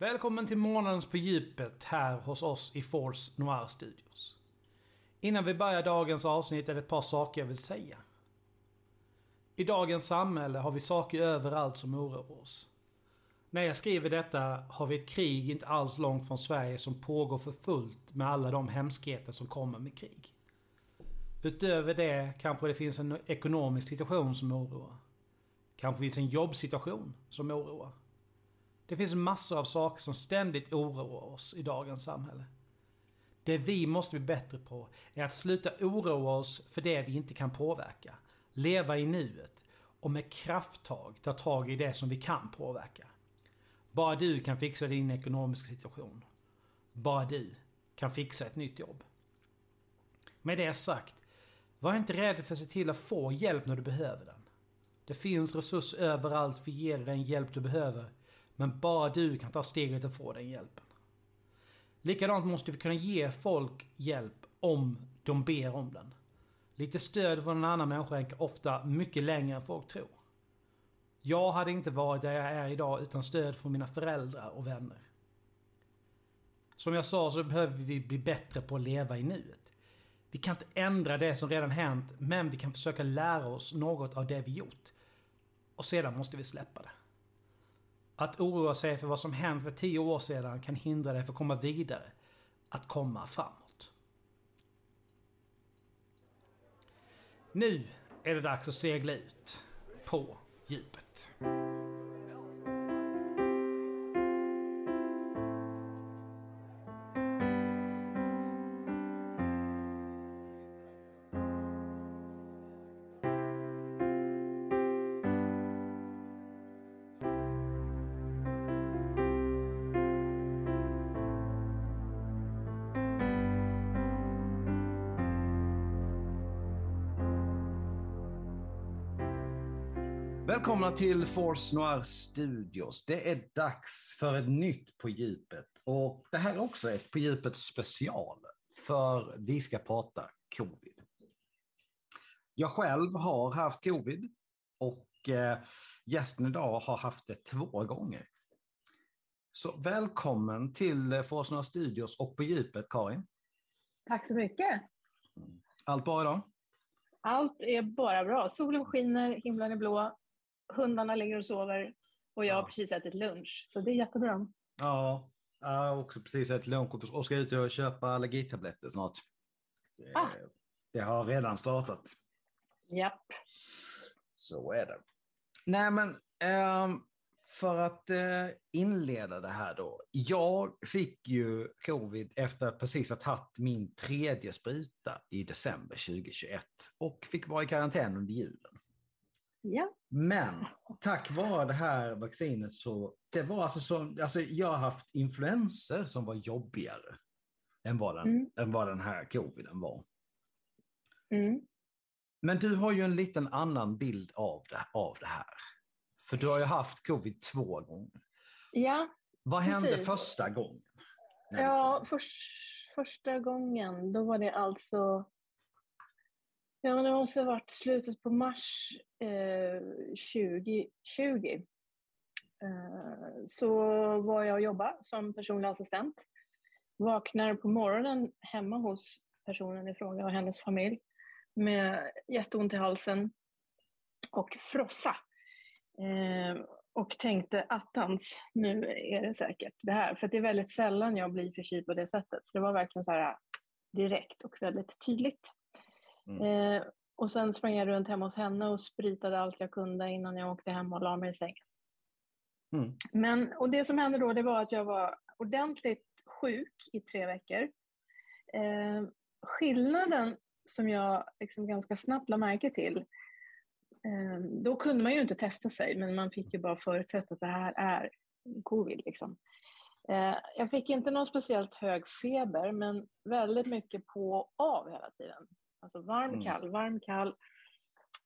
Välkommen till månadens på djupet här hos oss i Force Noir Studios. Innan vi börjar dagens avsnitt är det ett par saker jag vill säga. I dagens samhälle har vi saker överallt som oroar oss. När jag skriver detta har vi ett krig inte alls långt från Sverige som pågår för fullt med alla de hemskheter som kommer med krig. Utöver det kanske det finns en ekonomisk situation som oroar. Kanske finns en jobbsituation som oroar. Det finns massor av saker som ständigt oroar oss i dagens samhälle. Det vi måste bli bättre på är att sluta oroa oss för det vi inte kan påverka. Leva i nuet och med krafttag ta tag i det som vi kan påverka. Bara du kan fixa din ekonomiska situation. Bara du kan fixa ett nytt jobb. Med det sagt, var inte rädd för att se till att få hjälp när du behöver den. Det finns resurser överallt för att ge dig den hjälp du behöver. Men bara du kan ta steget och få den hjälpen. Likadant måste vi kunna ge folk hjälp om de ber om den. Lite stöd från en annan människa räcker ofta mycket längre än folk tror. Jag hade inte varit där jag är idag utan stöd från mina föräldrar och vänner. Som jag sa så behöver vi bli bättre på att leva i nuet. Vi kan inte ändra det som redan hänt, men vi kan försöka lära oss något av det vi gjort. Och sedan måste vi släppa det. Att oroa sig för vad som hänt för tio år sedan kan hindra dig från att komma vidare. Att komma framåt. Nu är det dags att segla ut på djupet. Välkomna till Force Noir Studios. Det är dags för ett nytt På djupet. Och det här är också ett På djupet special. För vi ska prata covid. Jag själv har haft covid. Och eh, gästen idag har haft det två gånger. Så välkommen till Force Noir Studios och På djupet, Karin. Tack så mycket. Allt bra idag? Allt är bara bra. Solen skiner, himlen är blå, hundarna ligger och sover och jag Ja. har precis ätit lunch. Så det är jättebra. Ja, jag har också precis ätit lunch och ska ut och köpa allergitabletter snart. Det, Ah. det har redan startat. Japp. Så är det. Nej men, ehm, för att eh, inleda det här då. Jag fick ju covid efter att precis ha tagit min tredje spruta i december 2021 och fick vara i karantän under julen. Ja. Men tack vare det här vaccinet så, det var alltså så, alltså jag har haft influenser som var jobbigare än vad den, Mm. än vad den här coviden var. Mm. Men du har ju en liten annan bild av det, av det här. För du har ju haft covid två gånger. Ja, Vad hände Precis. första gången? ja förs första gången då var det alltså Ja, men det måste ha varit slutet på mars eh, 2020. Eh, så var jag och jobbade som personlig assistent. Vaknar på morgonen hemma hos personen i fråga och hennes familj med jätteont i halsen och frossa. Eh, och tänkte attans, nu är det säkert det här. För det är väldigt sällan jag blir förkyld på det sättet. Så det var verkligen så här direkt och väldigt tydligt. Mm. Eh, och sen sprang jag runt hemma hos henne och spritade allt jag kunde innan jag åkte hem och la mig i sängen. Mm. Men, och det som hände då det var att jag var ordentligt sjuk i tre veckor. Eh, skillnaden som jag liksom ganska snabbt lade märke till, eh, då kunde man ju inte testa sig, men man fick ju bara förutsätta att det här är covid. Liksom. Eh, jag fick inte någon speciellt hög feber, men väldigt mycket på och av hela tiden. Alltså varm, Mm. kall, varm, kall.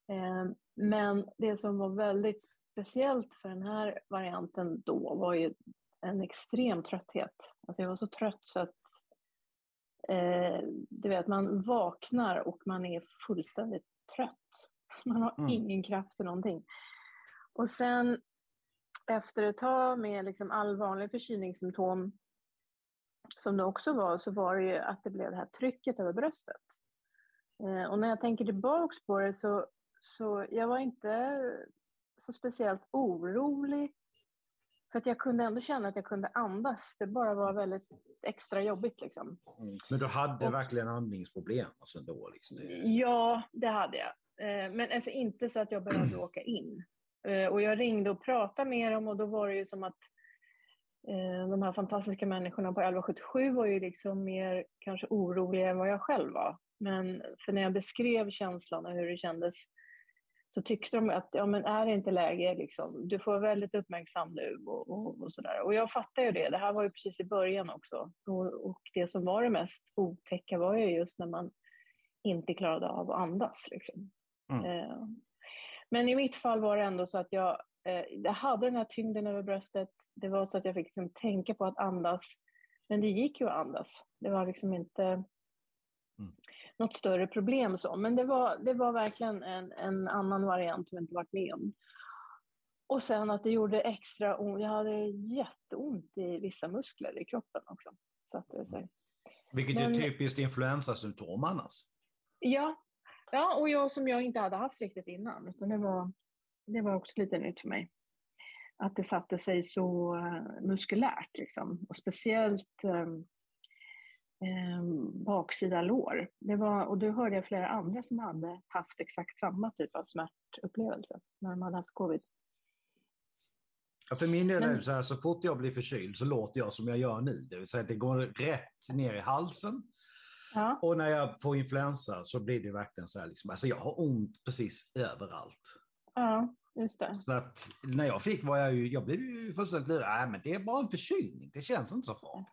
Eh, men det som var väldigt speciellt för den här varianten då var ju en extrem trötthet. Alltså jag var så trött så att eh, du vet, man vaknar och man är fullständigt trött. Man har Mm. ingen kraft för någonting. Och sen efter ett tag med liksom all vanlig förkylningssymptom som det också var, så var det ju att det blev det här trycket över bröstet. Eh, och när jag tänker tillbaks på det så, så jag var inte så speciellt orolig för att jag kunde ändå känna att jag kunde andas. Det bara var väldigt extra jobbigt. Liksom. Mm. Men du hade och, verkligen andningsproblem alltså då? Liksom. Ja, det hade jag. Eh, men alltså inte så att jag behövde åka in. Eh, och jag ringde och pratade med dem och då var det ju som att de här fantastiska människorna på 1177 var ju liksom mer kanske oroliga än vad jag själv var. Men för när jag beskrev känslan och hur det kändes så tyckte de att ja, men är det inte läge, liksom, du får vara väldigt uppmärksam nu och, och, och sådär. Och jag fattar ju det, det här var ju precis i början också. Och, och, det som var det mest otäcka var ju just när man inte klarade av att andas. Liksom. Mm. Eh, men i mitt fall var det ändå så att jag, eh, jag hade den här tyngden över bröstet. Det var så att jag fick liksom tänka på att andas. Men det gick ju att andas. Det var liksom inte. Något större problem. så. Men det var, det var verkligen en, en annan variant som jag inte varit med om. Och sen att det gjorde extra ont. Jag hade jätteont i vissa muskler i kroppen också. Satte det sig. Vilket Men, är typiskt influensasymptom annars. Ja, Ja, och jag som jag inte hade haft riktigt innan. Utan det, var, det var också lite nytt för mig. Att det satte sig så uh, muskulärt. Liksom. Och speciellt um, um, baksida lår. Det var, och då hörde jag flera andra som hade haft exakt samma typ av smärtupplevelse när de hade haft covid. Ja, för min del är det så här, så fort jag blir förkyld så låter jag som jag gör nu. Det vill säga att det går rätt ner i halsen Ja. Och när jag får influensa så blir det verkligen så här, liksom, alltså jag har ont precis överallt. Ja, just det. Så att när jag fick var jag ju, jag blev ju fullständigt lurad. Nej, men det är bara en förkylning, det känns inte så farligt.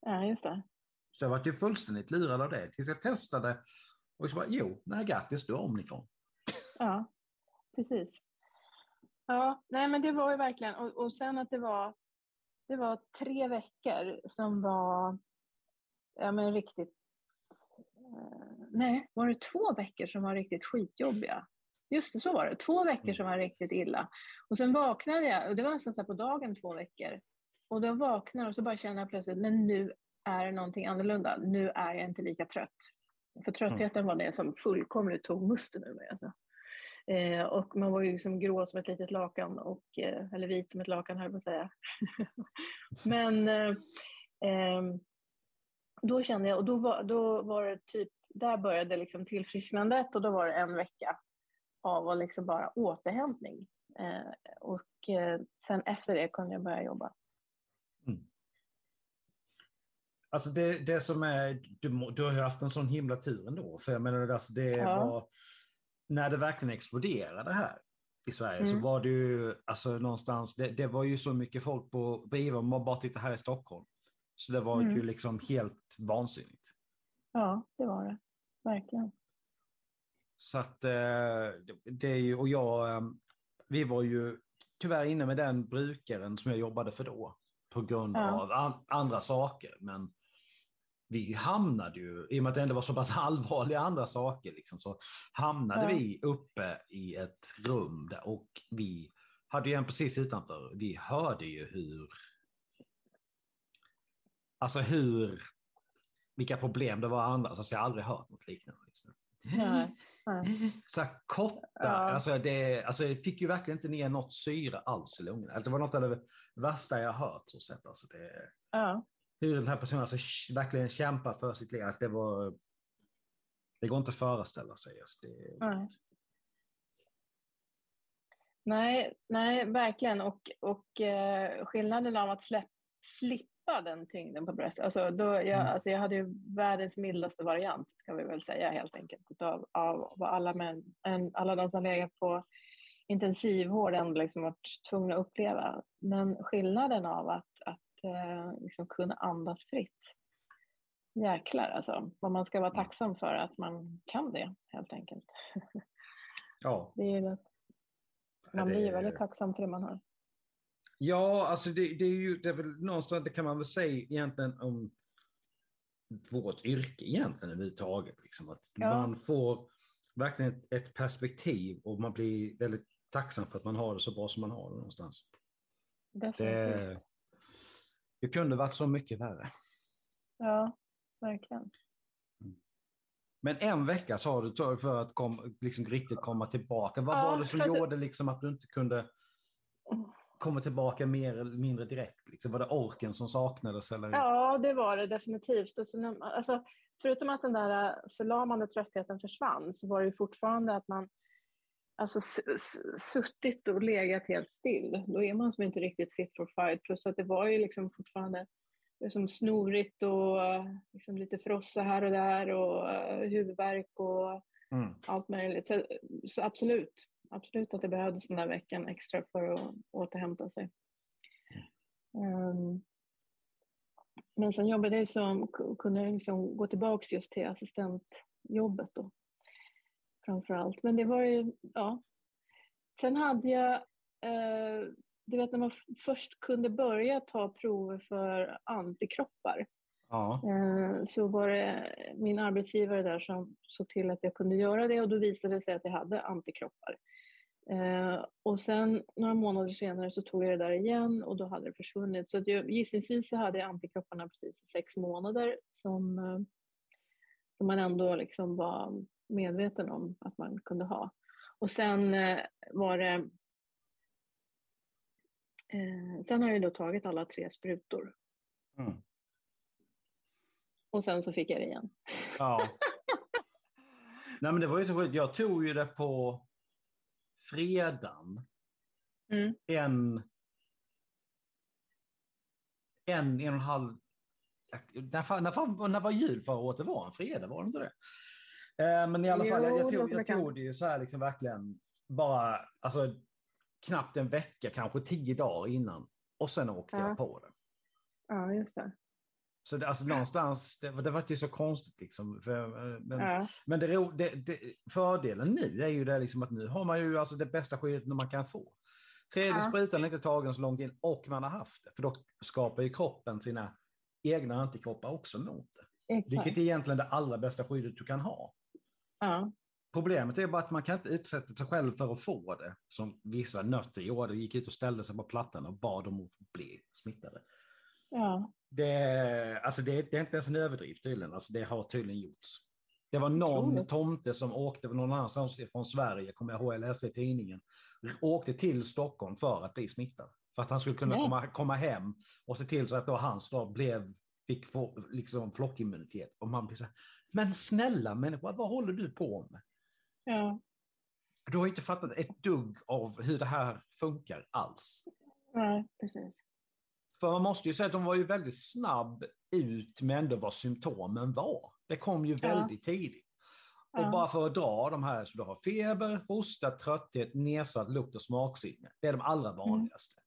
Ja, just det. Så jag var ju fullständigt lurad av det tills jag testade och så bara, jo, nej grattis, du har omikron. Ja, precis. Ja, nej men det var ju verkligen, och, och sen att det var, det var tre veckor som var ja, men riktigt Eh, nej, var det två veckor som var riktigt skitjobbiga? Just det, så var det. Två veckor mm. som var riktigt illa. Och sen vaknade jag, och det var nästan så på dagen två veckor. Och då vaknade jag och så bara kände jag plötsligt, men nu är det någonting annorlunda. Nu är jag inte lika trött. För tröttheten var det som fullkomligt tog musten ur mig. Alltså. Eh, och man var ju liksom grå som ett litet lakan, och, eh, eller vit som ett lakan höll jag på att säga. men eh, ehm, då kände jag, och då var, då var det typ, där började liksom tillfrisknandet och då var det en vecka av att liksom bara återhämtning. Eh, och eh, sen efter det kunde jag börja jobba. Mm. Alltså det, det som är, du, du har ju haft en sån himla tur ändå, för jag menar alltså det ja. var, när det verkligen exploderade här i Sverige mm. så var det ju, alltså någonstans, det, det var ju så mycket folk på, på IVA, om man bara tittar här i Stockholm, så det var mm. ju liksom helt vansinnigt. Ja, det var det. Verkligen. Så att eh, det är ju, och jag, eh, vi var ju tyvärr inne med den brukaren som jag jobbade för då. På grund ja. av an, andra saker. Men vi hamnade ju, i och med att det ändå var så pass allvarliga andra saker, liksom, så hamnade ja. vi uppe i ett rum där, och vi hade ju en precis utanför. Vi hörde ju hur Alltså hur, vilka problem det var andra. Alltså, jag har aldrig hört något liknande. Liksom. Nej, Så här, korta, ja. alltså, det, alltså det fick ju verkligen inte ner något syre alls i lungorna. Alltså, det var något av det värsta jag hört. Så sett. Alltså, det, ja. Hur den här personen alltså, verkligen kämpar för sitt liv. Att det, var, det går inte att föreställa sig. Alltså, det, nej. Nej, nej, verkligen. Och, och eh, skillnaden av att släpp, slippa den tyngden på bröstet. Alltså, då jag, mm. alltså jag hade ju världens mildaste variant, ska vi väl säga helt enkelt, av, av vad alla, män, alla de som legat på intensivvård ändå liksom varit tvungna att uppleva. Men skillnaden av att eh, liksom kunna andas fritt, jäklar alltså. Vad man ska vara mm. tacksam för att man kan det helt enkelt. Ja. Det är ju man blir ju väldigt tacksam för det man har. Ja, alltså det, det är ju det är väl någonstans, det kan man väl säga egentligen om vårt yrke egentligen överhuvudtaget. Liksom, att ja. man får verkligen ett, ett, perspektiv och man blir väldigt tacksam för att man har det så bra som man har det någonstans. definitivt. Det, det kunde varit så mycket värre. Ja, verkligen. Men en vecka sa du för att kom, liksom riktigt komma tillbaka. Vad Ja, var det som gjorde liksom att du inte kunde komma tillbaka mer eller mindre direkt? Liksom, var det orken som saknades? Eller? Ja, det var det definitivt. Och så alltså, förutom att den där äh, förlamande tröttheten försvann så var det ju fortfarande att man alltså, suttit och legat helt still. Då är man som inte riktigt fit for fight. Plus att det var ju liksom fortfarande liksom snorigt och äh, liksom lite frossa här och där och äh, huvudvärk och Mm. allt möjligt. Så, så absolut, absolut att det behövdes den där veckan extra för att återhämta sig. Ehm, men sen jobbade jag som, kunde jag liksom gå tillbaka just till assistentjobbet då. Framför allt. Men det var ju, ja. Sen hade jag, eh, du vet när man först kunde börja ta prover för antikroppar. Ja. Eh, så var det min arbetsgivare där som såg till att jag kunde göra det och då visade det sig att jag hade antikroppar. Eh, och sen några månader senare så tog jag det där igen och då hade det försvunnit. Så att jag, gissningsvis så hade jag antikropparna precis i sex månader som, eh, som man ändå liksom var medveten om att man kunde ha. Och sen eh, var det eh, Sen har jag då tagit alla tre sprutor Mm. och sen så fick jag det igen. ja. Nej men det var ju så sjukt. Jag tog ju det på fredagen. Mm. En, en, en och en halv... När, fan, när, fan, när var jul förra året? Det var en fredag, var det inte det? Eh, men i alla fall, jag, Jo, jag, det tog, jag tog det ju så här liksom verkligen bara, alltså knappt en vecka, kanske tio dagar innan. Och sen åkte Ja. jag på det. Ja, just det. Så det, alltså någonstans, det, var- det var ju så konstigt liksom. För, eh, men, Ja, men det, fördelen nu är ju det liksom att nu har man ju alltså det bästa skyddet man kan få. Tredje Ja. sprutan är inte tagen så långt in och man har haft det. För då skapar ju kroppen sina egna antikroppar också mot det. exakt. Vilket är egentligen det allra bästa skyddet du kan ha. Ja, Problemet är bara att man kan inte utsätta sig själv för att få det. Som vissa nötter gjorde, gick ut och ställde sig på plattan och bad om att bli smittade. ja, Det, alltså det, det är inte ens en överdrift tydligen, alltså det har tydligen gjorts. Det var någon Otroligt. tomte som åkte någon annanstans från Sverige, kommer jag ihåg, jag läste i tidningen, åkte till Stockholm för att bli smittad. För att han skulle kunna Nej. komma, komma hem och se till så att då hans då blev, fick få, liksom flockimmunitet. Och man blir så här, men snälla människa, vad håller du på med? ja, Du har ju inte fattat ett dugg av hur det här funkar alls. nej, precis. För man måste ju säga att de var ju väldigt snabb ut med ändå vad symptomen var. Det kom ju Ja. väldigt tidigt. Och Ja. bara för att dra de här, så du har feber, hosta, trötthet, nedsatt lukt och smaksinne. Det är de allra vanligaste.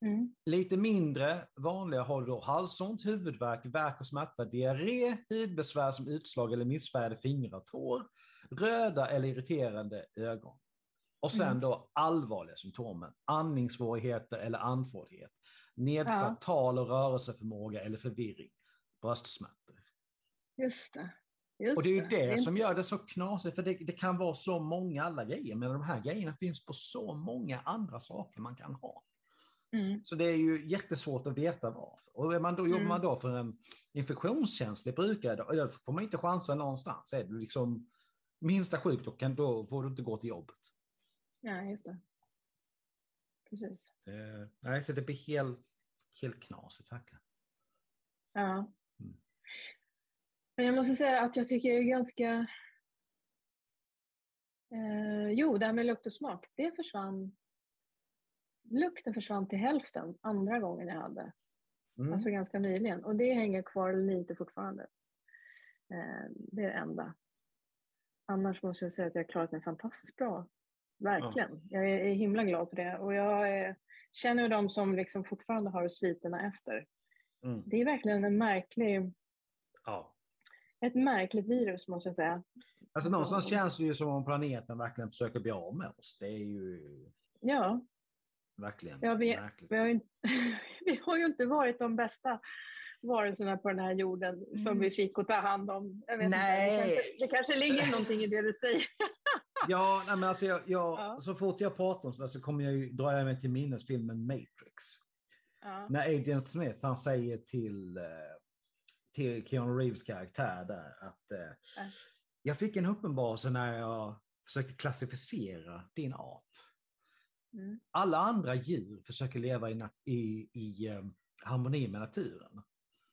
Mm. Lite mindre vanliga har du då halsont, huvudvärk, värk och smärta, diarré, hudbesvär som utslag eller missfärgade fingrar tår, röda eller irriterande ögon. Och sen Mm. då allvarliga symptomen, andningssvårigheter eller andfåddhet, nedsatt Ja. tal och rörelseförmåga eller förvirring, bröstsmärtor. Just det. Just Och det är ju det, är som inte- gör det så knasigt, för det, det kan vara så många alla grejer, men de här grejerna finns på så många andra saker man kan ha. Mm. Så det är ju jättesvårt att veta varför. Och är man då, jobbar Mm. man då för en infektionskänslig brukare, då, får man inte chansen någonstans. Är du liksom minsta sjuk, då, kan, då får du inte gå till jobbet. Ja, just det. Precis. Det, nej, så det blir helt, helt knasigt verkligen. Ja. Mm. Men jag måste säga att jag tycker det är ganska... Eh, jo, det här med lukt och smak, det försvann. Lukten försvann till hälften andra gången jag hade. Mm. Alltså ganska nyligen. Och det hänger kvar lite fortfarande. Eh, det är det enda. Annars måste jag säga att jag har klarat mig fantastiskt bra. Verkligen. Jag är, är himla glad för det. Och jag eh, känner ju de som liksom fortfarande har sviterna efter. Mm. Det är verkligen en märklig, Ja. ett märkligt virus måste jag säga. Alltså någonstans känns det ju som om planeten verkligen försöker bli av med oss. Det är ju Ja, verkligen Ja, vi- vi har, ju, vi har ju inte varit de bästa varelserna på den här jorden som vi fick att ta hand om. Jag vet Mm. Nej. Inte. Det, kanske, det kanske ligger någonting i det du säger. Ja, nej, men alltså jag, jag, Ja. så fort jag pratar om sådär så kommer jag ju, drar jag mig till minnes filmen Matrix. Ja. när Agent Smith han säger till, eh, till Keanu Reeves karaktär där att eh, Ja. jag fick en uppenbarelse när jag försökte klassificera din art. Mm. Alla andra djur försöker leva i, i, i eh, harmoni med naturen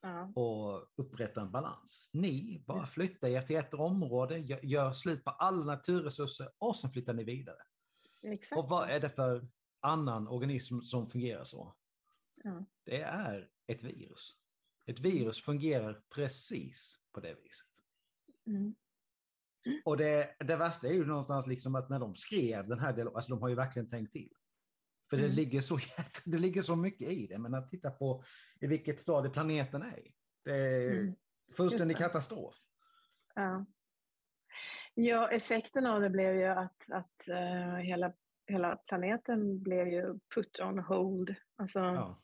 Ja. och upprätta en balans. Ni bara Just. flyttar er till ett område, gör, gör slut på alla naturresurser och sen flyttar ni vidare. Exakt. Och vad är det för annan organism som fungerar så? Ja. Det är ett virus. Ett virus fungerar precis på det viset. Mm. Och det, det värsta är ju någonstans liksom att när de skrev den här dialogen, alltså de har ju verkligen tänkt till. För det, Mm. ligger så, det ligger så mycket i det, men att titta på i vilket stadie planeten är i. Det är Mm. fullständig det. katastrof. Ja. ja, effekten av det blev ju att, att eh, hela, hela planeten blev ju put on hold. Alltså, Ja.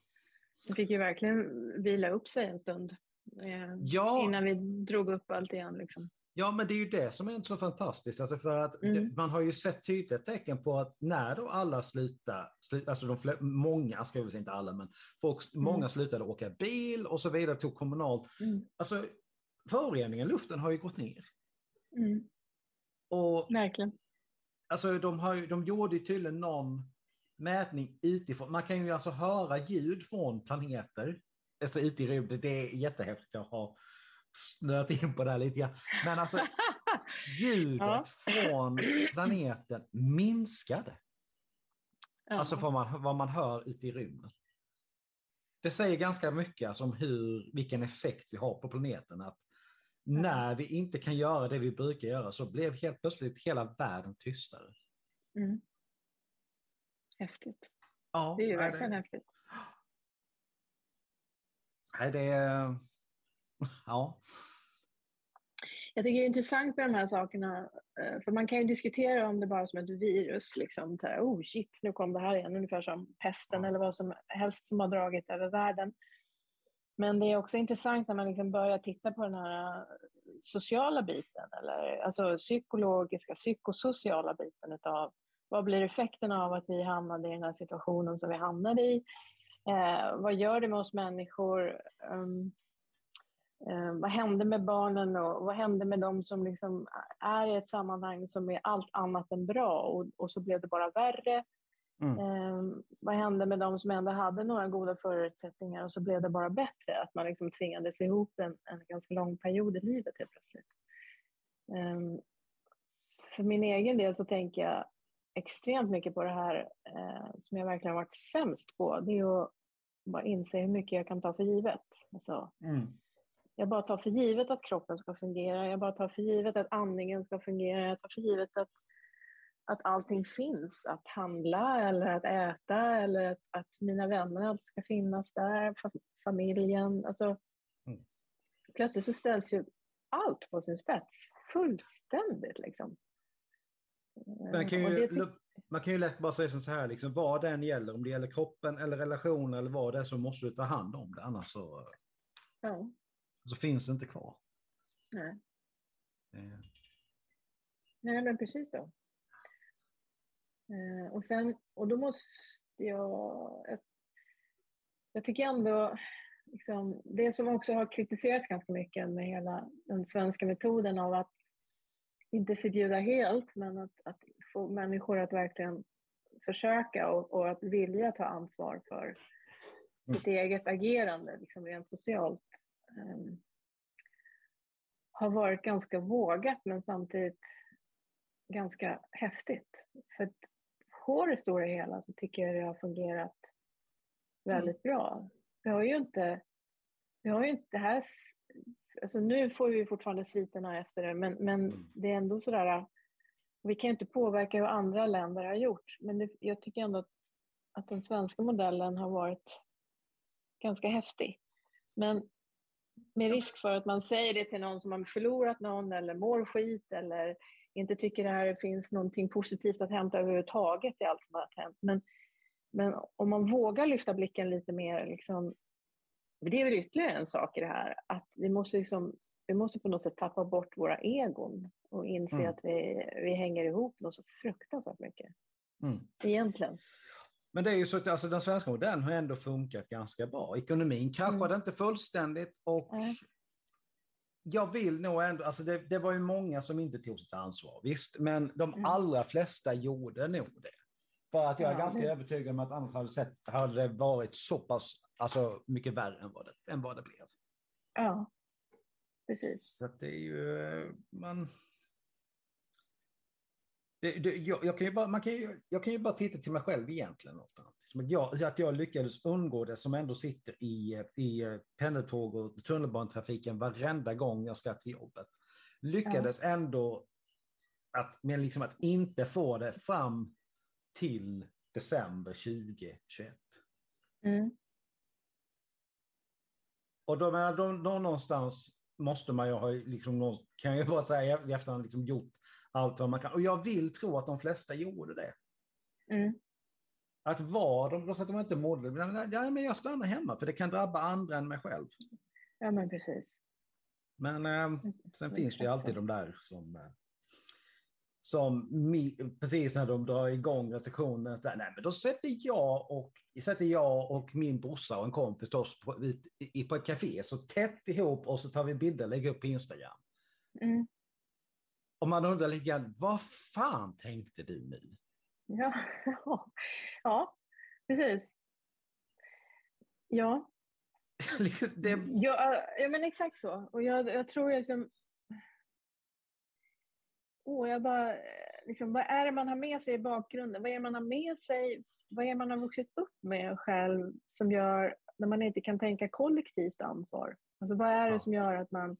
den fick ju verkligen vila upp sig en stund. eh, Ja. Innan vi drog upp allt igen. Liksom. Ja, men det är ju det som är så fantastiskt. Alltså för att Mm. det, man har ju sett tydliga tecken på att när då alla slutar, slu, alltså de flä, många, ska jag väl säga inte alla, men folk, Mm. många slutade åka bil och så vidare, tog kommunalt. Mm. Alltså föroreningen, luften har ju gått ner. Mm. Och Verkligen. alltså de, har, ju- de gjorde ju tydligen någon mätning utifrån. Man kan ju alltså höra ljud från planeter, alltså ute i rymden. Det är jättehäftigt. Jag har snöat in på det här lite grann. Men alltså ljudet Ja. från planeten minskade. Ja. Alltså vad man, vad man hör ute i rymden. Det säger ganska mycket alltså, om hur, vilken effekt vi har på planeten. Att när vi inte kan göra det vi brukar göra så blev helt plötsligt hela världen tystare. Mm. Häftigt. Ja, Det är ju verkligen häftigt. Nej, det är... Ja. Jag tycker det är intressant med de här sakerna, eh, för man kan ju diskutera om det bara som ett virus, liksom, här, oh shit, nu kom det här igen, ungefär som pesten eller vad som helst som har dragit över världen. Men det är också intressant när man liksom börjar titta på den här eh, sociala biten, eller alltså psykologiska, psykosociala biten utav vad blir effekten av att vi hamnade i den här situationen som vi hamnade i? Eh, vad gör det med oss människor? Um, Eh, vad hände med barnen och vad hände med dem som liksom är i ett sammanhang som är allt annat än bra och, och så blev det bara värre? Mm. Eh, vad hände med dem som ändå hade några goda förutsättningar och så blev det bara bättre? Att man liksom tvingades ihop en, en ganska lång period i livet helt plötsligt. Eh, för min egen del så tänker jag extremt mycket på det här eh, som jag verkligen varit sämst på. Det är att bara inse hur mycket jag kan ta för givet. Alltså, Mm. Jag bara tar för givet att kroppen ska fungera. Jag bara tar för givet att andningen ska fungera. Jag tar för givet att, att allting finns. Att handla eller att äta eller att, att mina vänner alltid ska finnas där. fa- Familjen. Alltså, Mm. Plötsligt så ställs ju allt på sin spets. Fullständigt liksom. Man kan, ju, man kan ju lätt bara säga så här, liksom, vad än gäller, om det gäller kroppen eller relationer eller vad det är, så måste du ta hand om det, annars så, ja, så finns det inte kvar. nej. Eh, nej, men precis så. Eh, och, sen, och då måste jag... Jag, jag tycker ändå... Liksom, det som också har kritiserats ganska mycket med hela den svenska metoden av att inte förbjuda helt, men att, att få människor att verkligen försöka och, och att vilja ta ansvar för sitt eget agerande, liksom rent socialt, eh, har varit ganska vågat men samtidigt ganska häftigt. För att på det stora hela så tycker jag det har fungerat väldigt bra. Vi har ju inte, vi har ju inte det här, alltså nu får vi fortfarande sviterna efter det, men, men Mm. det är ändå sådär, vi kan ju inte påverka hur andra länder har gjort, men det, jag tycker ändå att, att den svenska modellen har varit ganska häftig. Men med risk för att man säger det till någon som har förlorat någon eller mår skit eller inte tycker det här finns någonting positivt att hämta överhuvudtaget i allt som har hänt. Men, men om man vågar lyfta blicken lite mer, liksom, det är väl ytterligare en sak i det här, att vi måste, liksom, vi måste på något sätt tappa bort våra egon och inse Mm. att vi, vi hänger ihop något så fruktansvärt mycket. mm. Egentligen. Men det är ju så att alltså, den svenska modellen har ändå funkat ganska bra. Ekonomin kraschade Mm. inte fullständigt och Nej. jag vill nog ändå, alltså det, det var ju många som inte tog sitt ansvar, visst, men de Mm. allra flesta gjorde nog det. För att jag är Ja, ganska det- övertygad om att annars hade, sett, hade det varit så pass alltså, mycket värre än vad det, än vad det blev. Ja, precis. Så att det är ju, eh, man... Det, det, jag, jag, kan ju bara, man kan ju, jag kan ju bara titta till mig själv egentligen. Någonstans. Att jag, att jag lyckades undgå det som ändå sitter i, i pendeltåg och tunnelbanetrafiken varenda gång jag ska till jobbet. Lyckades ändå att, men liksom att inte få det fram till december 2021. Mm. Och då, då, då någonstans måste man ju ha, liksom, kan jag bara säga i efterhand, liksom, gjort allt vad man kan. Och jag vill tro att de flesta gjorde det. Mm. Att var de, så att de inte mådde, ja, men jag stannar hemma för det kan drabba andra än mig själv. Ja, men precis. Men eh, sen Mm, finns det ju alltid de där som, eh, som mi, precis när de drar igång här, nej men då sätter jag och, sätter jag och min brorsa och en kompis på, i, i- på ett café så tätt ihop och så tar vi bilder och lägger upp på Instagram. Mm. Och man undrar lite grann, vad fan tänkte du nu? Ja. ja, precis. Ja, det, ja, ja men exakt så. Och jag, jag tror liksom... Åh, jag bara... eh, Liksom, vad är det man har med sig i bakgrunden? Vad är det man har med sig? Vad är det man har vuxit upp med själv som gör när man inte kan tänka kollektivt ansvar? Alltså vad är det Ja. som gör att man,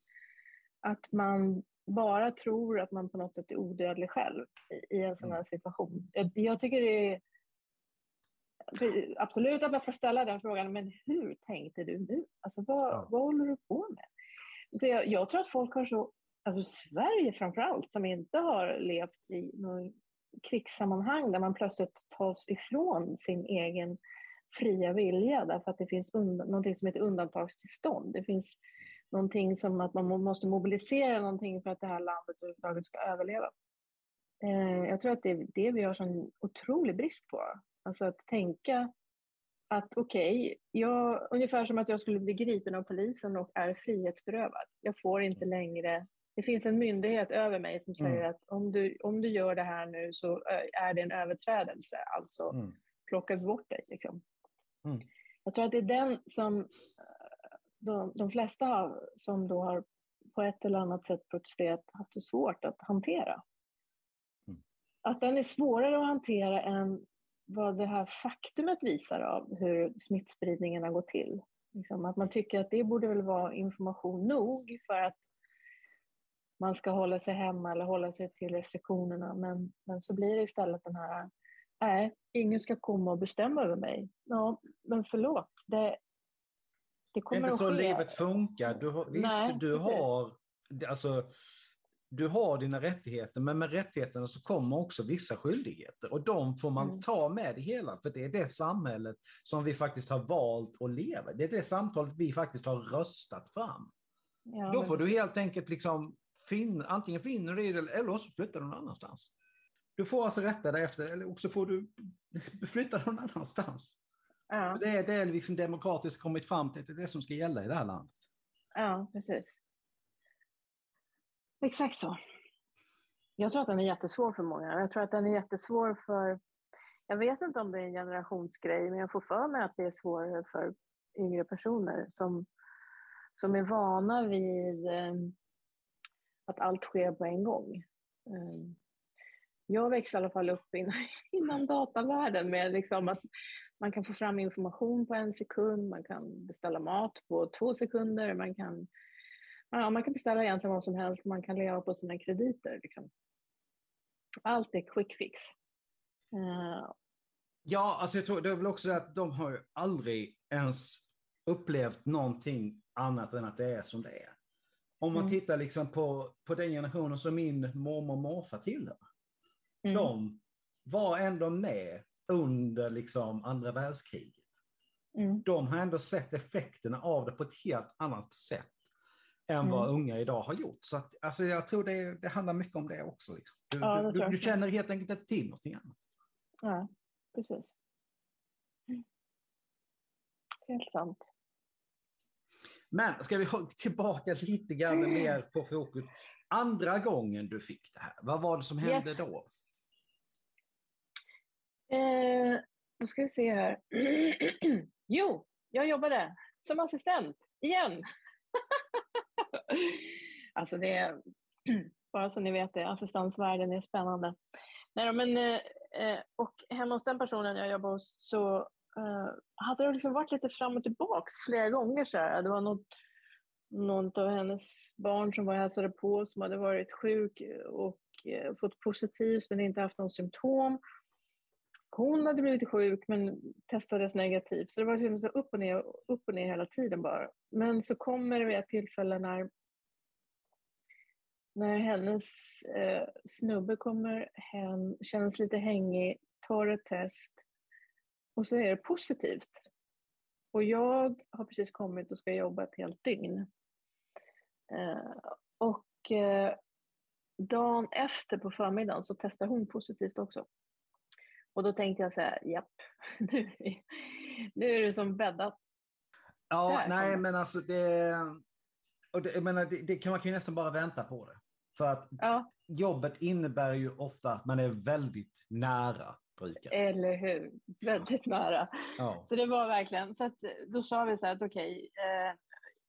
att man bara tror att man på något sätt är odödlig själv i, i en sån här situation? Jag, jag tycker det är absolut att man ska ställa den frågan, men hur tänkte du nu? Alltså vad, Ja. vad håller du på med? För jag, jag tror att folk har så, alltså Sverige framför allt, som inte har levt i någon krigssammanhang där man plötsligt tas ifrån sin egen fria vilja därför att det finns und- någonting som heter undantagstillstånd. Det finns någonting som att man må- måste mobilisera någonting för att det här landet överhuvudtaget ska överleva. Eh, jag tror att det är det vi har sån otrolig brist på. Alltså att tänka att okej, jag, ungefär som att jag skulle bli gripen av polisen och är frihetsberövad. Jag får inte längre, det finns en myndighet över mig som säger Mm. att om du, om du gör det här nu så ö, är det en överträdelse, alltså mm, plockar vi bort dig. Liksom. Mm. Jag tror att det är den som eh, de, de flesta har, som då har på ett eller annat sätt protesterat haft det svårt att hantera. Mm. Att den är svårare att hantera än vad det här faktumet visar av hur smittspridningen har gått till. Liksom att man tycker att det borde väl vara information nog för att man ska hålla sig hemma eller hålla sig till restriktionerna. Men, men så blir det istället den här, nej, ingen ska komma och bestämma över mig. Ja, men förlåt, det, det det är inte så ske. livet funkar. Du visst, Nej, du precis. har, alltså, du har dina rättigheter, men med rättigheterna så kommer också vissa skyldigheter. Och de får man Mm. ta med i hela, för det är det samhället som vi faktiskt har valt att leva. Det är det samtalet vi faktiskt har röstat fram. Ja, Då men får du helt enkelt liksom fin, antingen finner du det eller så flyttar du någon annanstans. Du får alltså rätta dig efter, eller också får du flytta någon annanstans. Ja, Det är det är liksom demokratiskt kommit fram till att det är det som ska gälla i det här landet. ja, precis. Exakt så. Jag tror att den är jättesvår för många. Jag tror att den är jättesvår för... Jag vet inte om det är en generationsgrej, men jag får för mig att det är svårare för yngre personer som, som är vana vid eh, att allt sker på en gång. Eh, jag växte i alla fall upp innan, innan datavärlden med liksom att man kan få fram information på en sekund, man kan beställa mat på två sekunder, man kan, ja, man kan beställa egentligen vad som helst, man kan leva på sina krediter. Liksom. Allt är quick fix. Eh, Ja, alltså jag tror det är väl också det att de har ju aldrig ens upplevt någonting annat än att det är som det är. Om man Mm. tittar liksom på, på den generationen som min mormor och morfar tillhör. mm, De var ändå med under liksom andra världskriget. mm, De har ändå sett effekterna av det på ett helt annat sätt än vad Mm. unga idag har gjort. Så att, alltså jag tror det, det handlar mycket om det också. Liksom. Du, Ja, det du, du känner helt enkelt inte till någonting annat. ja, precis. Helt sant. Men ska vi hålla tillbaka lite grann mer på fokus. Andra gången du fick det här, vad var det som hände Yes. då? Eh, då ska vi se här. jo, jag jobbade som assistent igen. alltså det är, bara så ni vet det, assistansvärlden är spännande. Nej, då, men, eh, eh, och hemma hos den personen jag jobbar hos så eh, hade det liksom varit lite fram och tillbaks flera gånger. Så här. Det var något, något av hennes barn som var och hälsade på som hade varit sjuk och eh, fått positivt men inte haft någon symptom. Hon hade blivit sjuk men testades negativt. Så det var liksom så upp och ner, upp och ner hela tiden bara. Men så kommer det vid ett tillfälle när, när hennes eh, snubbe kommer hem, känns lite hängig, tar ett test och så är det positivt. Och jag har precis kommit och ska jobba ett helt dygn. Eh, och eh, dagen efter på förmiddagen så testar hon positivt också. Och då tänkte jag så här, japp, nu, är- nu är det som bäddat. Ja, nej, men alltså det... Och det menar, det, det kan man kan ju nästan bara vänta på det. För att Ja, jobbet innebär ju ofta att man är väldigt nära brukaren. eller hur? Väldigt nära. Ja. Så det var verkligen, så att då sa vi så här att okej, eh,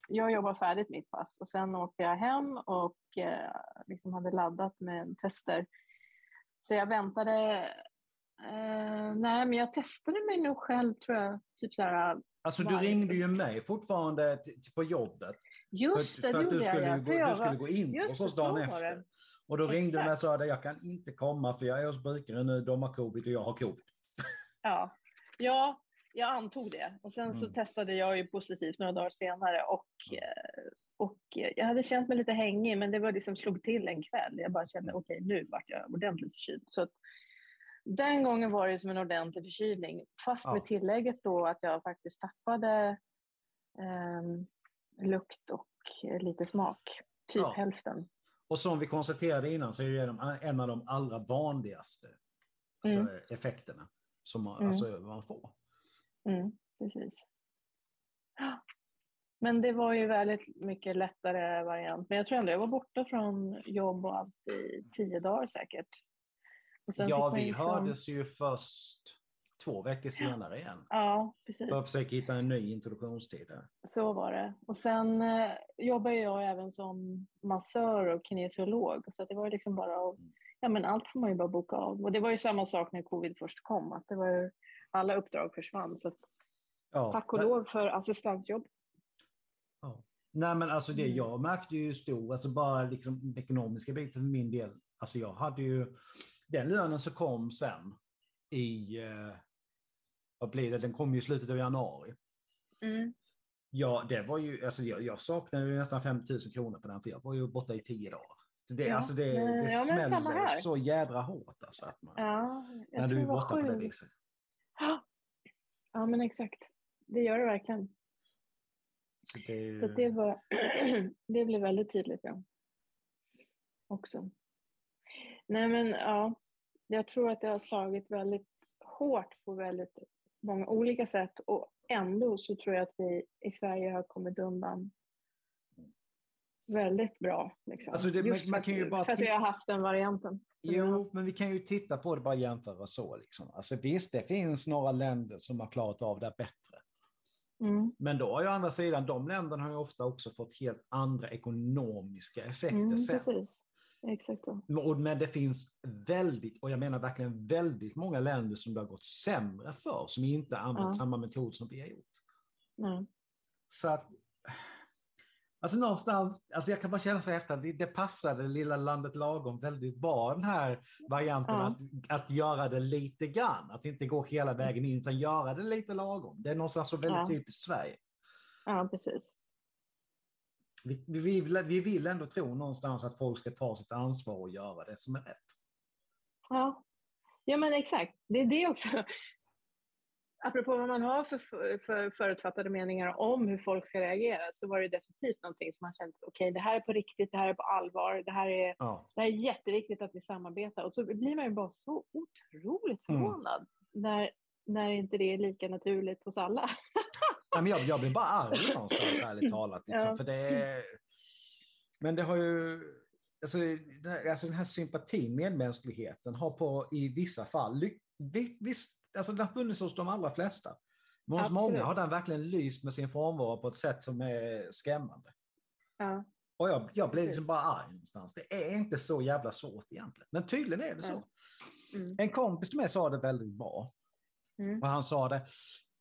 jag jobbar färdigt mitt pass och sen åkte jag hem och eh, liksom hade laddat med tester. Så jag väntade, eh, nej men jag testade mig nog själv tror jag, typ så här, Alltså du Varje- ringde ju mig fortfarande på jobbet. just för, det, för det att du jag skulle, ja. gå, För jag du skulle var- gå in just det, oss så dagen efter. det. Och då ringde du mig och sa att jag kan inte komma för jag är hos brukaren nu, de har covid och jag har covid. Ja, ja jag antog det. Och sen så Mm. testade jag ju positivt några dagar senare och, eh, och eh, jag hade känt mig lite hängig men det var liksom slog till en kväll. Jag bara kände Mm. okej nu vart jag ordentligt förkyld. Så att, den gången var det som en ordentlig förkylning fast Ja. med tillägget då att jag faktiskt tappade ehm, lukt och eh, lite smak. Typ Ja. hälften. Och som vi konstaterade innan så är det de- en av de allra vanligaste alltså, Mm. effekterna som man, Mm. alltså, man får. Mm, precis. Men det var ju väldigt mycket lättare variant. Men jag tror ändå jag var borta från jobb och allt i tio dagar säkert. Ja, vi liksom- hördes ju först två veckor senare igen. Ja, precis. För att försöka hitta en ny introduktionstid. Där. Så var det. Och sen eh, jobbar jag även som massör och kinesiolog. Så det var ju liksom bara att, ja men allt får man ju bara boka av. Och det var ju samma sak när covid först kom. Att det var ju, alla uppdrag försvann. Så att, Ja, tack och lov för assistansjobb. Ja. Nej men alltså det Mm. jag märkte ju stor, alltså bara liksom den ekonomiska biten för min del. Alltså jag hade ju, den lönen som kom sen i, eh, vad blir det, den kom ju i slutet av januari. Mm. Ja, det var ju, alltså jag, jag saknade ju nästan 5 000 kronor på den för jag var ju borta i tio dagar. Så det, Ja, alltså det, det ja, smäller så jädra hårt alltså. Att man, Ja, när du är borta på det viset. Ja, men exakt. Det gör det verkligen. Så det, Så det, var, det blev väldigt tydligt. Ja. Också. Nej, men ja. Jag tror att det har slagit väldigt hårt på väldigt många olika sätt och ändå så tror jag att vi i Sverige har kommit undan väldigt bra. Liksom. Alltså det- man- Just man för, att, bara för att vi har haft den varianten. Jo, men vi kan ju titta på det bara jämföra så. Liksom. Alltså visst, det finns några länder som har klarat av det bättre. Mm. Men då har ju andra sidan, de länderna har ju ofta också fått helt andra ekonomiska effekter Mm, sen. precis. Exakt så. Och- Men det finns väldigt, och jag menar verkligen väldigt många länder som det har gått sämre för, som inte använt Ja. samma metod som vi har gjort. Ja. Så att, alltså någonstans, alltså jag kan bara känna så efter det, det passade lilla landet lagom väldigt bra den här varianten Ja. att, att göra det lite grann, att inte gå hela vägen in utan göra det lite lagom. Det är någonstans så väldigt Ja. typiskt Sverige. ja, precis. Vi, vi, vi, vill- vi vill ändå tro någonstans att folk ska ta sitt ansvar och göra det som är rätt. Ja. ja, men exakt. Det är det också. Apropå vad man har för, för förutfattade meningar om hur folk ska reagera så var det definitivt någonting som man kände, okej det här är på riktigt, det här är på allvar, det här är, Ja. det här är jätteviktigt att vi samarbetar. Och så blir man ju bara så otroligt Mm. förvånad när, när inte det är lika naturligt hos alla. men jag, jag blir bara arg någonstans, ärligt talat. Liksom, Ja. för det. Men det har ju... Alltså, det- alltså den här sympatin, medmänskligheten, har på i vissa fall... ly- vi- Visst, alltså den har funnits hos de allra flesta. Men hos Absolut. många har den verkligen lyst med sin frånvaro på ett sätt som är skrämmande. Ja. Och jag, jag blir liksom bara arg någonstans. Det är inte så jävla svårt egentligen. Men tydligen är det så. Mm. En kompis till mig sa det väldigt bra. Mm. Och han sa det,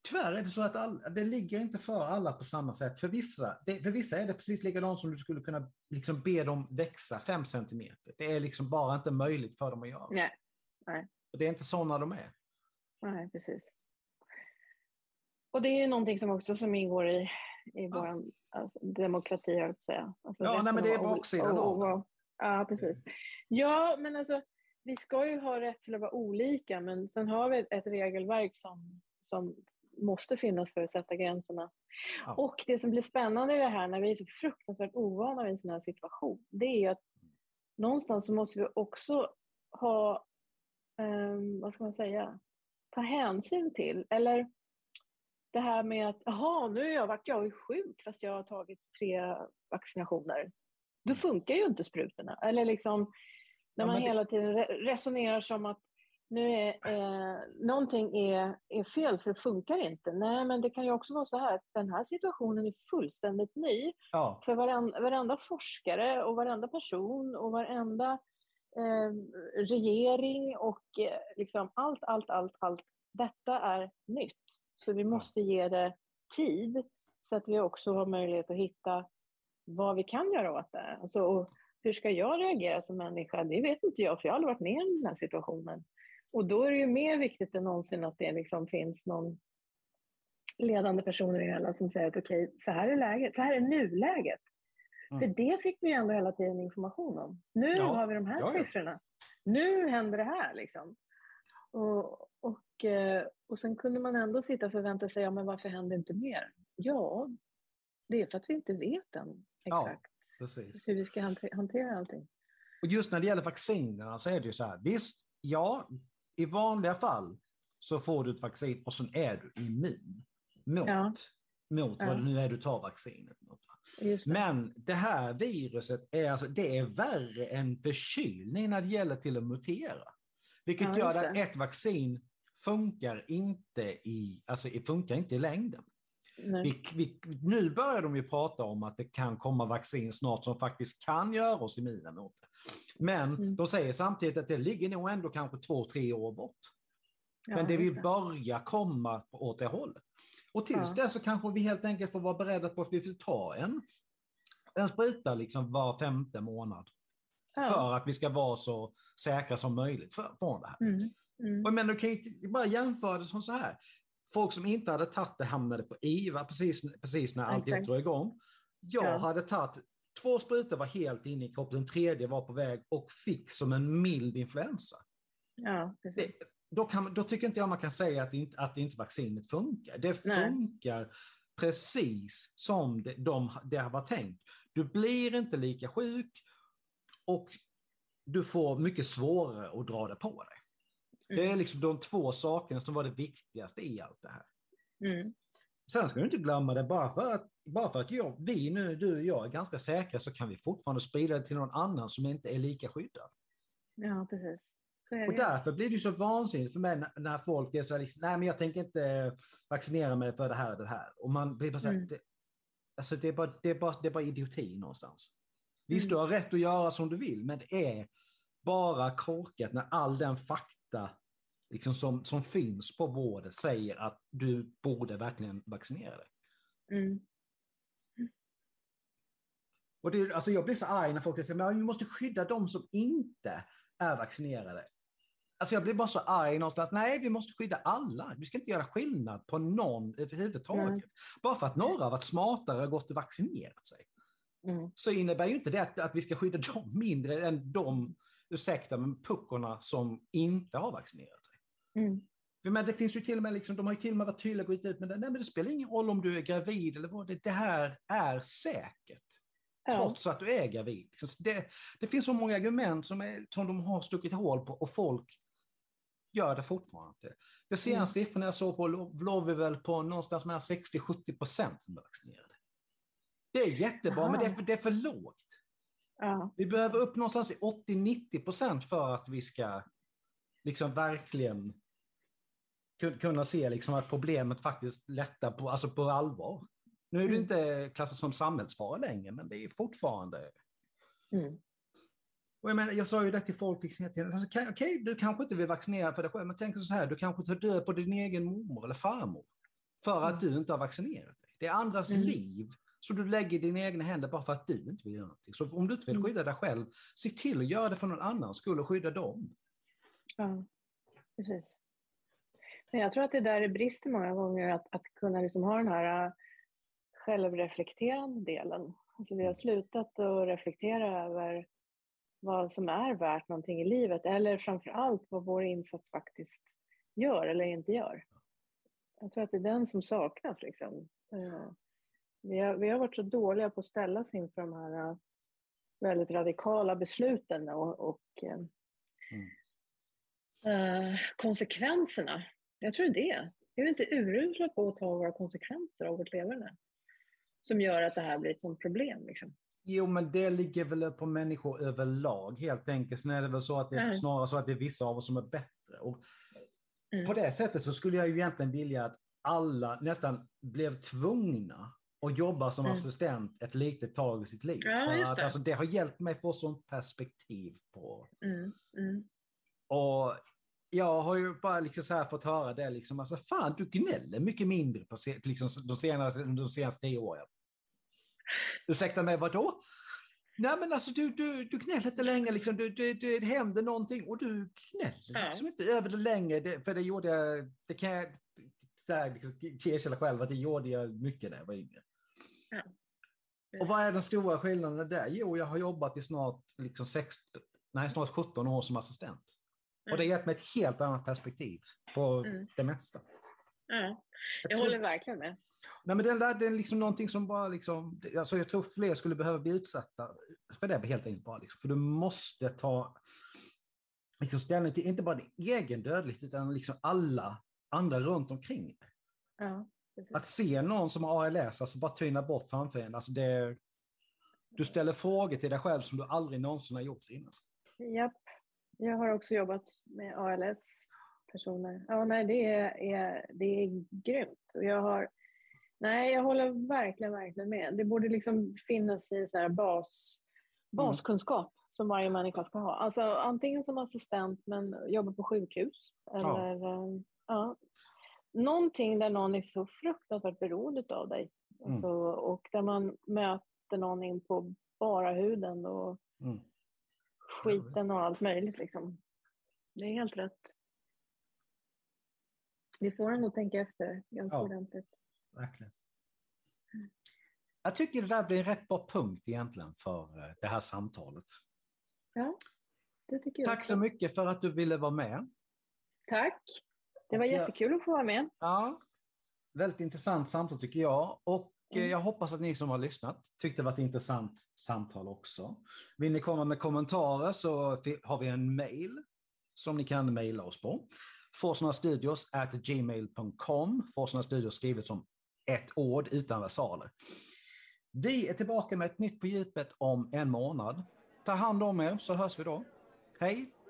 tyvärr är det så att all, det ligger inte för alla på samma sätt. För vissa, det, för vissa är det precis likadant som du skulle kunna liksom be dem växa fem centimeter. Det är liksom bara inte möjligt för dem att göra. Nej. Och det är inte sådana de är. Nej, precis. Och det är ju någonting som också som ingår i, i vår alltså, demokrati, höll jag säga. Alltså, Ja, nej, men det är baksidan av Ja, precis. Ja, men alltså, vi ska ju ha rätt till att vara olika, men sen har vi ett regelverk som, som måste finnas för att sätta gränserna. Ja. Och det som blir spännande i det här, när vi är så fruktansvärt ovana vid en sån här situation, det är att någonstans så måste vi också ha, ehm, vad ska man säga, ta hänsyn till, eller det här med att, jaha, nu har jag varit jag är sjuk fast jag har tagit tre vaccinationer. Då funkar ju inte sprutorna. Eller liksom, när Ja, man men det- hela tiden re- resonerar som att nu är, eh, någonting är, är fel för det funkar inte. Nej, men det kan ju också vara så här att den här situationen är fullständigt ny. Ja, För varenda, varenda forskare och varenda person och varenda eh, regering och eh, liksom allt, allt, allt, allt. Detta är nytt. Så vi måste ge det tid så att vi också har möjlighet att hitta vad vi kan göra åt det. Alltså, hur ska jag reagera som människa? Det vet inte jag, för jag har aldrig varit med i den här situationen. Och då är det ju mer viktigt än någonsin att det liksom finns någon ledande personer i hela som säger att okej, så här är läget, så här är nuläget. Mm. För det fick vi ju ändå hela tiden information om. Nu Ja, har vi de här ja, ja. siffrorna. Nu händer det här liksom. Och, och, eh, och sen kunde man ändå sitta och förvänta sig, ja men varför händer inte mer? Ja, det är för att vi inte vet än exakt hur vi ska hante- hantera allting. Och just när det gäller vaccinerna så är det ju så här. Visst, ja, i vanliga fall så får du ett vaccin och sen är du immun mot, Ja. mot Ja. vad det nu är du tar vaccinet mot. Det. Men det här viruset är, alltså, det är värre än förkylning när det gäller till att mutera. Vilket Ja, gör att ett vaccin funkar inte i, alltså, funkar inte i längden. Vi, vi, nu börjar de ju prata om att det kan komma vaccin snart som faktiskt kan göra oss immuna mot det. Men Mm. de säger samtidigt att det ligger nog ändå kanske två, tre år bort. Ja, Men det just vill börja komma åt det hållet. Och tills Ja. dess så kanske vi helt enkelt får vara beredda på att vi får ta en, en spruta liksom var femte månad. Ja. För att vi ska vara så säkra som möjligt för, från det här. Mm. Mm. Och Men du kan ju bara jämföra det som så här. Folk som inte hade tagit det hamnade på IVA precis, precis när alltihop Exakt. drog igång. Jag Ja. hade tagit, två sprutor var helt inne i kroppen, den tredje var på väg och fick som en mild influensa. Ja. Det, då, kan, då tycker inte jag man kan säga att, inte, att inte vaccinet funkar. Det Nej. funkar precis som det, de, det har varit tänkt. Du blir inte lika sjuk och du får mycket svårare att dra det på dig. Det är Mm. liksom de två sakerna som var det viktigaste i allt det här. Mm. Sen ska du inte glömma det, bara för att, bara för att jag, vi nu, du och jag är ganska säkra så kan vi fortfarande sprida det till någon annan som inte är lika skyddad. Ja, precis. Och därför blir det så vansinnigt för mig när, när folk är så här, liksom, nej men jag tänker inte vaccinera mig för det här och det här. Och man blir bara så här, Mm. det, alltså det är, bara, det, är bara, det är bara idioti någonstans. Visst, Mm. du har rätt att göra som du vill, men det är bara korkat när all den fakta liksom som, som finns på bordet säger att du borde verkligen vaccinera dig. Mm. Och det, alltså jag blir så arg när folk säger att vi måste skydda de som inte är vaccinerade. Alltså jag blir bara så arg någonstans. Nej, vi måste skydda alla. Vi ska inte göra skillnad på någon överhuvudtaget. Nej. Bara för att några har varit smartare och gått och vaccinerat sig. Mm. Så innebär ju inte det att, att vi ska skydda dem mindre än de, ursäkta, men puckorna som inte har vaccinerat. Mm. Men det finns ju till och med, liksom, de har ju till och med varit tydliga och gått ut med det. Nej, men det spelar ingen roll om du är gravid eller vad. Det, det här är säkert. Ja. Trots att du är gravid. Det, det finns så många argument som, är, som de har stuckit hål på och folk gör det fortfarande inte. Det senaste mm. siffrorna jag såg på låg vi väl på någonstans mellan 60-70 procent som är vaccinerade. Det är jättebra, Aha. men det är, för, det är för lågt. Ja. Vi behöver upp någonstans i 80-90 procent för att vi ska liksom verkligen kunna se liksom att problemet faktiskt lättar på, alltså på allvar. Nu är det mm. inte klassat som samhällsfara längre, men det är fortfarande... Mm. Och jag, menar, jag sa ju det till folk, liksom, alltså, okej, okay, du kanske inte vill vaccinera för dig själv, men tänk så här, du kanske tar död på din egen mormor eller farmor för att mm. du inte har vaccinerat dig. Det är andras mm. liv så du lägger dina egna händer bara för att du inte vill göra någonting. Så om du inte vill mm. skydda dig själv, se till att göra det för någon annan skull och skydda dem. Ja, precis. Jag tror att det där är brister många gånger, att, att kunna liksom ha den här äh, självreflekterande delen. Alltså vi har mm. slutat att reflektera över vad som är värt någonting i livet eller framför allt vad vår insats faktiskt gör eller inte gör. Jag tror att det är den som saknas. Liksom. Äh, vi har, vi har varit så dåliga på att ställas inför de här äh, väldigt radikala besluten och, och mm. uh, konsekvenserna. Jag tror det är. Vi är inte urusla på att ta våra konsekvenser av vårt leverne som gör att det här blir ett sånt problem. Liksom. Jo, men det ligger väl på människor överlag helt enkelt. Sen är det väl så att det är mm. snarare så att det är vissa av oss som är bättre. Och mm. På det sättet så skulle jag ju egentligen vilja att alla nästan blev tvungna och jobba som mm. assistent ett litet tag i sitt liv. Ja, för att, det. Alltså, det har hjälpt mig få sånt perspektiv på... Mm. Mm. Och jag har ju bara liksom så här fått höra det, liksom, alltså fan du gnäller mycket mindre på liksom, de, senaste, de senaste tio åren. Ursäkta mig, vadå? Nej men alltså du, du, du gnäller inte längre, liksom, du, du, det händer någonting och du gnäller liksom inte över det längre, det, för det gjorde jag, det kan jag liksom, erkänna själv att det gjorde jag mycket när jag var yngre. Ja. Och vad är den stora skillnaden där? Jo, jag har jobbat i snart, liksom 16, nej, snart 17 år som assistent. Mm. Och det har gett mig ett helt annat perspektiv på mm. det mesta. Ja, jag, jag tror, håller verkligen med. Nej, men det, där, det är liksom någonting som bara liksom, alltså jag tror fler skulle behöva bli utsatta för det helt enkelt bara. Liksom, för du måste ta liksom ställning till inte bara din egen dödlighet utan liksom alla andra runt omkring. Ja, att se någon som har ALS, alltså bara tyna bort framför en, alltså det, du ställer frågor till dig själv som du aldrig någonsin har gjort innan. Japp, jag har också jobbat med ALS-personer. Ja, nej, det är, är, det är grymt. Och jag har, nej, jag håller verkligen, verkligen med. Det borde liksom finnas i så här bas, mm. baskunskap mm. som varje människa ska ha. Alltså antingen som assistent men jobba på sjukhus. Eller, ja. Eh, ja. Någonting där någon är så fruktansvärt beroende av dig. Mm. Alltså, och där man möter någon in på bara huden och mm skiten och allt möjligt liksom. Det är helt rätt. Vi får ändå tänka efter ganska ja, ordentligt. Verkligen. Jag tycker det där blir en rätt bra punkt egentligen för eh, det här samtalet. Ja, det tycker jag Tack också. så mycket för att du ville vara med. Tack. Det var jättekul att få vara med. Ja, väldigt intressant samtal tycker jag. Och. Jag hoppas att ni som har lyssnat tyckte det var ett intressant samtal också. Vill ni komma med kommentarer så har vi en mail som ni kan mejla oss på. Forsnastudios at gmail.com. Forsna Studios skrivet som ett ord utan versaler. Vi är tillbaka med ett nytt på djupet om en månad. Ta hand om er så hörs vi då. Hej!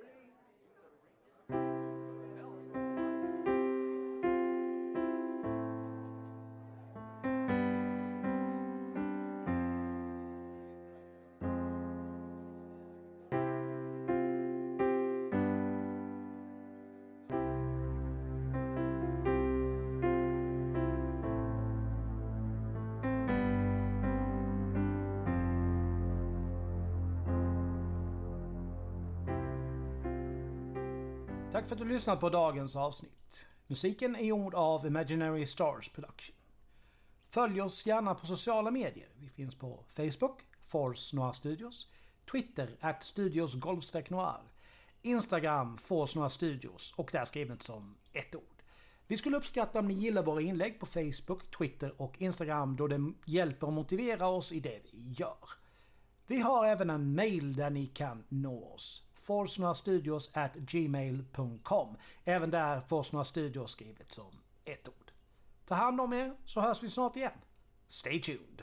För att du lyssnat på dagens avsnitt. Musiken är gjord av Imaginary Stars Production. Följ oss gärna på sociala medier. Vi finns på Facebook, Force Noir Studios, Twitter, at Studios Noir, Instagram, Force Noir Studios och där skrivet som ett ord. Vi skulle uppskatta om ni gillar våra inlägg på Facebook, Twitter och Instagram då det hjälper att motivera oss i det vi gör. Vi har även en mail där ni kan nå oss forsnastudios at gmail.com. Även där Forsnora Studios skrivet som ett ord. Ta hand om er så hörs vi snart igen. Stay tuned!